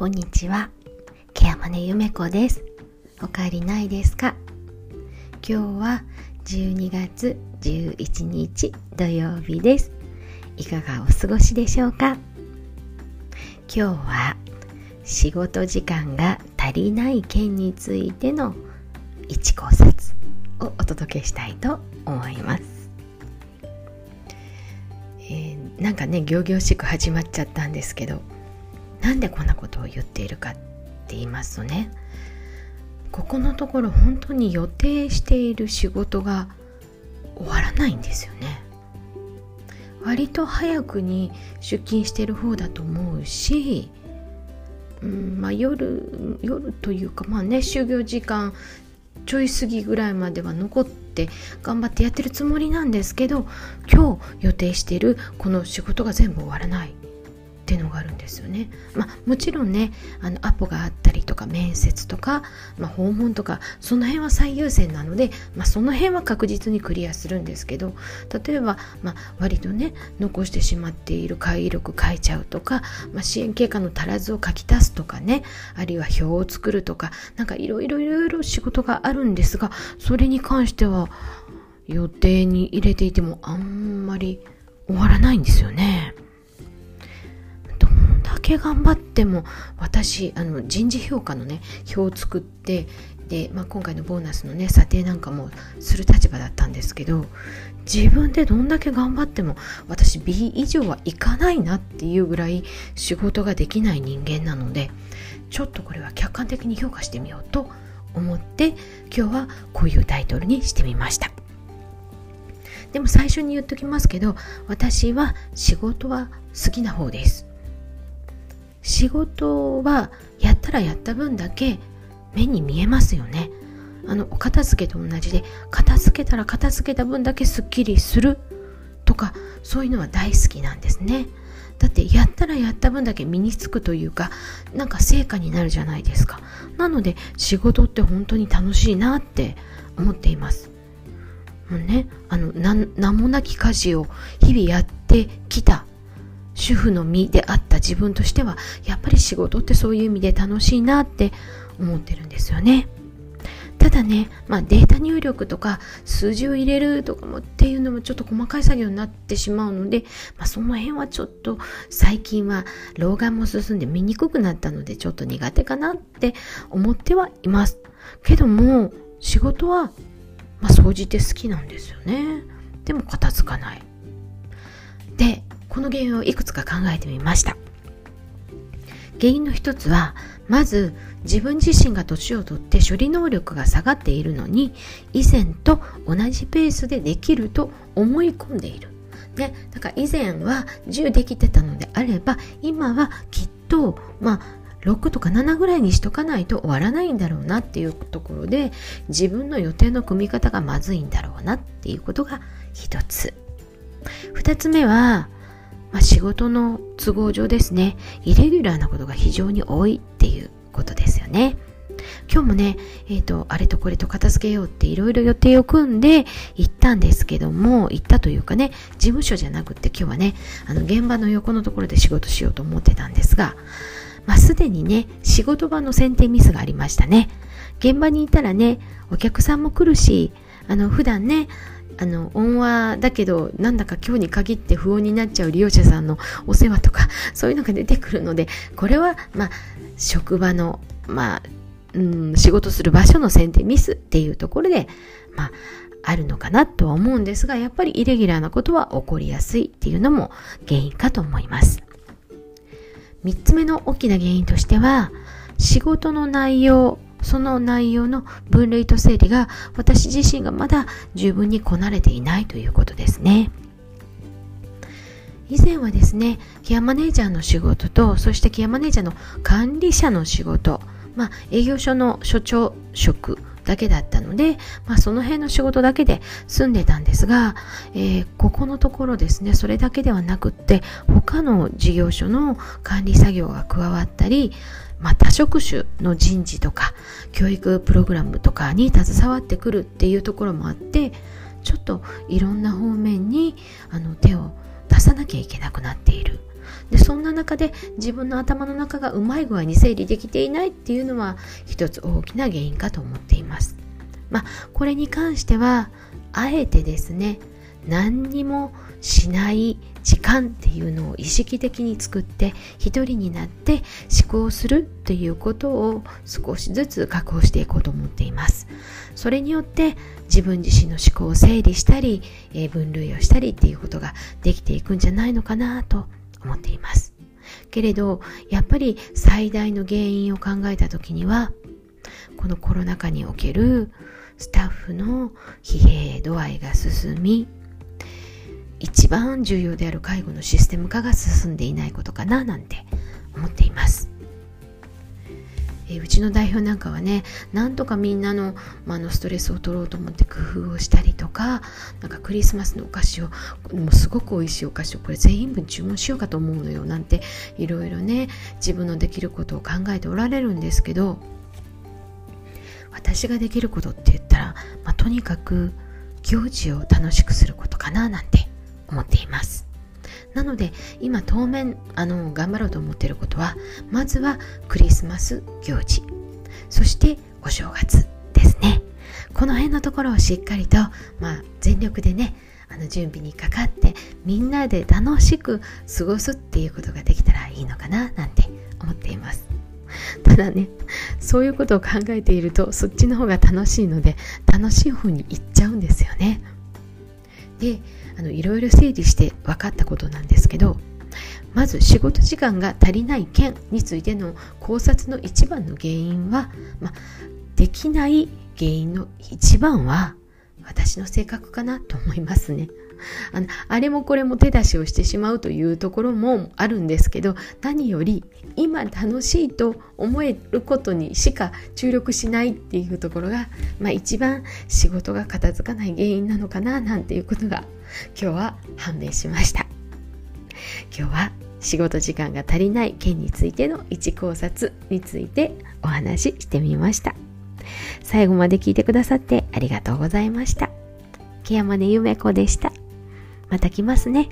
こんにちは。ケアマネゆめこです。お帰りないですか？今日は12月11日土曜日です。いかがお過ごしでしょうか？今日は仕事時間が足りない件についての一考察をお届けしたいと思います。えー、なんかね、行々しく始まっちゃったんですけど、なんでこんなことを言っているかって言いますとねここのところ本当に予定している仕事が終わらないんですよね。割と早くに出勤してる方だと思うし、うんまあ夜、夜というかまあね就業時間ちょい過ぎぐらいまでは残って頑張ってやってるつもりなんですけど今日予定してるこの仕事が全部終わらない。っていうのがあるんですよね。まあ、もちろんねあのアポがあったりとか面接とか、まあ、訪問とかその辺は最優先なので、まあ、その辺は確実にクリアするんですけど例えば、まあ、割とね残してしまっている会議録書いちゃうとか、まあ、支援経過の足らずを書き足すとかねあるいは表を作るとかなんかいろいろいろいろ仕事があるんですがそれに関しては予定に入れていてもあんまり終わらないんですよね。け頑張っても私あの人事評価のね表を作ってで、まあ、今回のボーナスのね査定なんかもする立場だったんですけど自分でどんだけ頑張っても私 B 以上はいかないなっていうぐらい仕事ができない人間なのでちょっとこれは客観的に評価してみようと思って今日はこういうタイトルにしてみました。でも最初に言っときますけど私は仕事は好きな方です。仕事はやったらやった分だけ目に見えますよね。あの、お片付けと同じで、片付けたら片付けた分だけすっきりするとか、そういうのは大好きなんですね。だってやったらやった分だけ身につくというか、なんか成果になるじゃないですか。なので仕事って本当に楽しいなって思っています。もうね、あの、名もなき家事を日々やってきた主婦の身であった自分としてはやっぱり仕事ってそういう意味で楽しいなって思ってるんですよね。ただね、まあ、データ入力とか数字を入れるとかもっていうのもちょっと細かい作業になってしまうので、まあ、その辺はちょっと最近は老眼も進んで見にくくなったのでちょっと苦手かなって思ってはいます。けども仕事は、まあ、掃除って好きなんですよね。でも片付かない。で、この原因をいくつか考えてみました。原因の一つはまず自分自身が年をとって処理能力が下がっているのに以前と同じペースでできると思い込んでいる。ね、だから以前は10できてたのであれば今はきっとまあ6とか7ぐらいにしとかないと終わらないんだろうなっていうところで自分の予定の組み方がまずいんだろうなっていうことが一つ。二つ目はまあ、仕事の都合上ですね、イレギュラーなことが非常に多いっていうことですよね。今日もね、えっ、ー、と、あれとこれと片付けようっていろいろ予定を組んで行ったんですけども、行ったというかね、事務所じゃなくって今日はね、あの、現場の横のところで仕事しようと思ってたんですが、まあ、すでにね、仕事場の選定ミスがありましたね。現場にいたらね、お客さんも来るし、あの、普段ね、あの音話だけどなんだか今日に限って不穏になっちゃう利用者さんのお世話とか そういうのが出てくるのでこれはまあ職場のまあうん仕事する場所の選定ミスっていうところでまああるのかなとは思うんですがやっぱりイレギュラーなことは起こりやすいっていうのも原因かと思います。3つ目の大きな原因としては仕事の内容その内容の分類と整理が私自身がまだ十分にこなれていないということですね。以前はですね、ケアマネージャーの仕事と、そしてケアマネージャーの管理者の仕事、まあ、営業所の所長職だけだったので、まあ、その辺の仕事だけで済んでたんですが、えー、ここのところですね、それだけではなくって、他の事業所の管理作業が加わったり、まあ、多職種の人事とか教育プログラムとかに携わってくるっていうところもあってちょっといろんな方面にあの手を出さなきゃいけなくなっている。でそんな中で自分の頭の中がうまい具合に整理できていないっていうのは一つ大きな原因かと思っています。まあこれに関してはあえてですね何にもしない時間っていうのを意識的に作って一人になって思考するっていうことを少しずつ確保していこうと思っています。それによって自分自身の思考を整理したり、えー、分類をしたりっていうことができていくんじゃないのかなと思っています。けれどやっぱり最大の原因を考えた時にはこのコロナ禍におけるスタッフの疲弊度合いが進み番重要である介護のシステム化が進んでいないことかななんて思っています。えうちの代表なんかはねなんとかみんなの,、まあのストレスを取ろうと思って工夫をしたりとかなんかクリスマスのお菓子をもうすごく美味しいお菓子をこれ全部注文しようかと思うのよなんていろいろね自分のできることを考えておられるんですけど私ができることって言ったら、まあ、とにかく行事を楽しくすることかななんて思っています。なので今当面あの頑張ろうと思っていることはまずはクリスマス行事そしてお正月ですね。この辺のところをしっかりと、まあ、全力でねあの準備にかかってみんなで楽しく過ごすっていうことができたらいいのかななんて思っています。ただねそういうことを考えているとそっちの方が楽しいので楽しい方に行っちゃうんですよね。であのいろいろ整理して分かったことなんですけどまず仕事時間が足りない件についての考察の一番の原因は、まできない原因の一番は私の性格かなと思いますね。あのあれもこれも手出しをしてしまうというところもあるんですけど何より今楽しいと思えることにしか注力しないっていうところが、まあ、一番仕事が片付かない原因なのかななんていうことが今日は判明しました。今日は仕事時間が足りない件についての一考察についてお話ししてみました。最後まで聞いてくださってありがとうございました。木山根ゆめ子でした。また来ますね。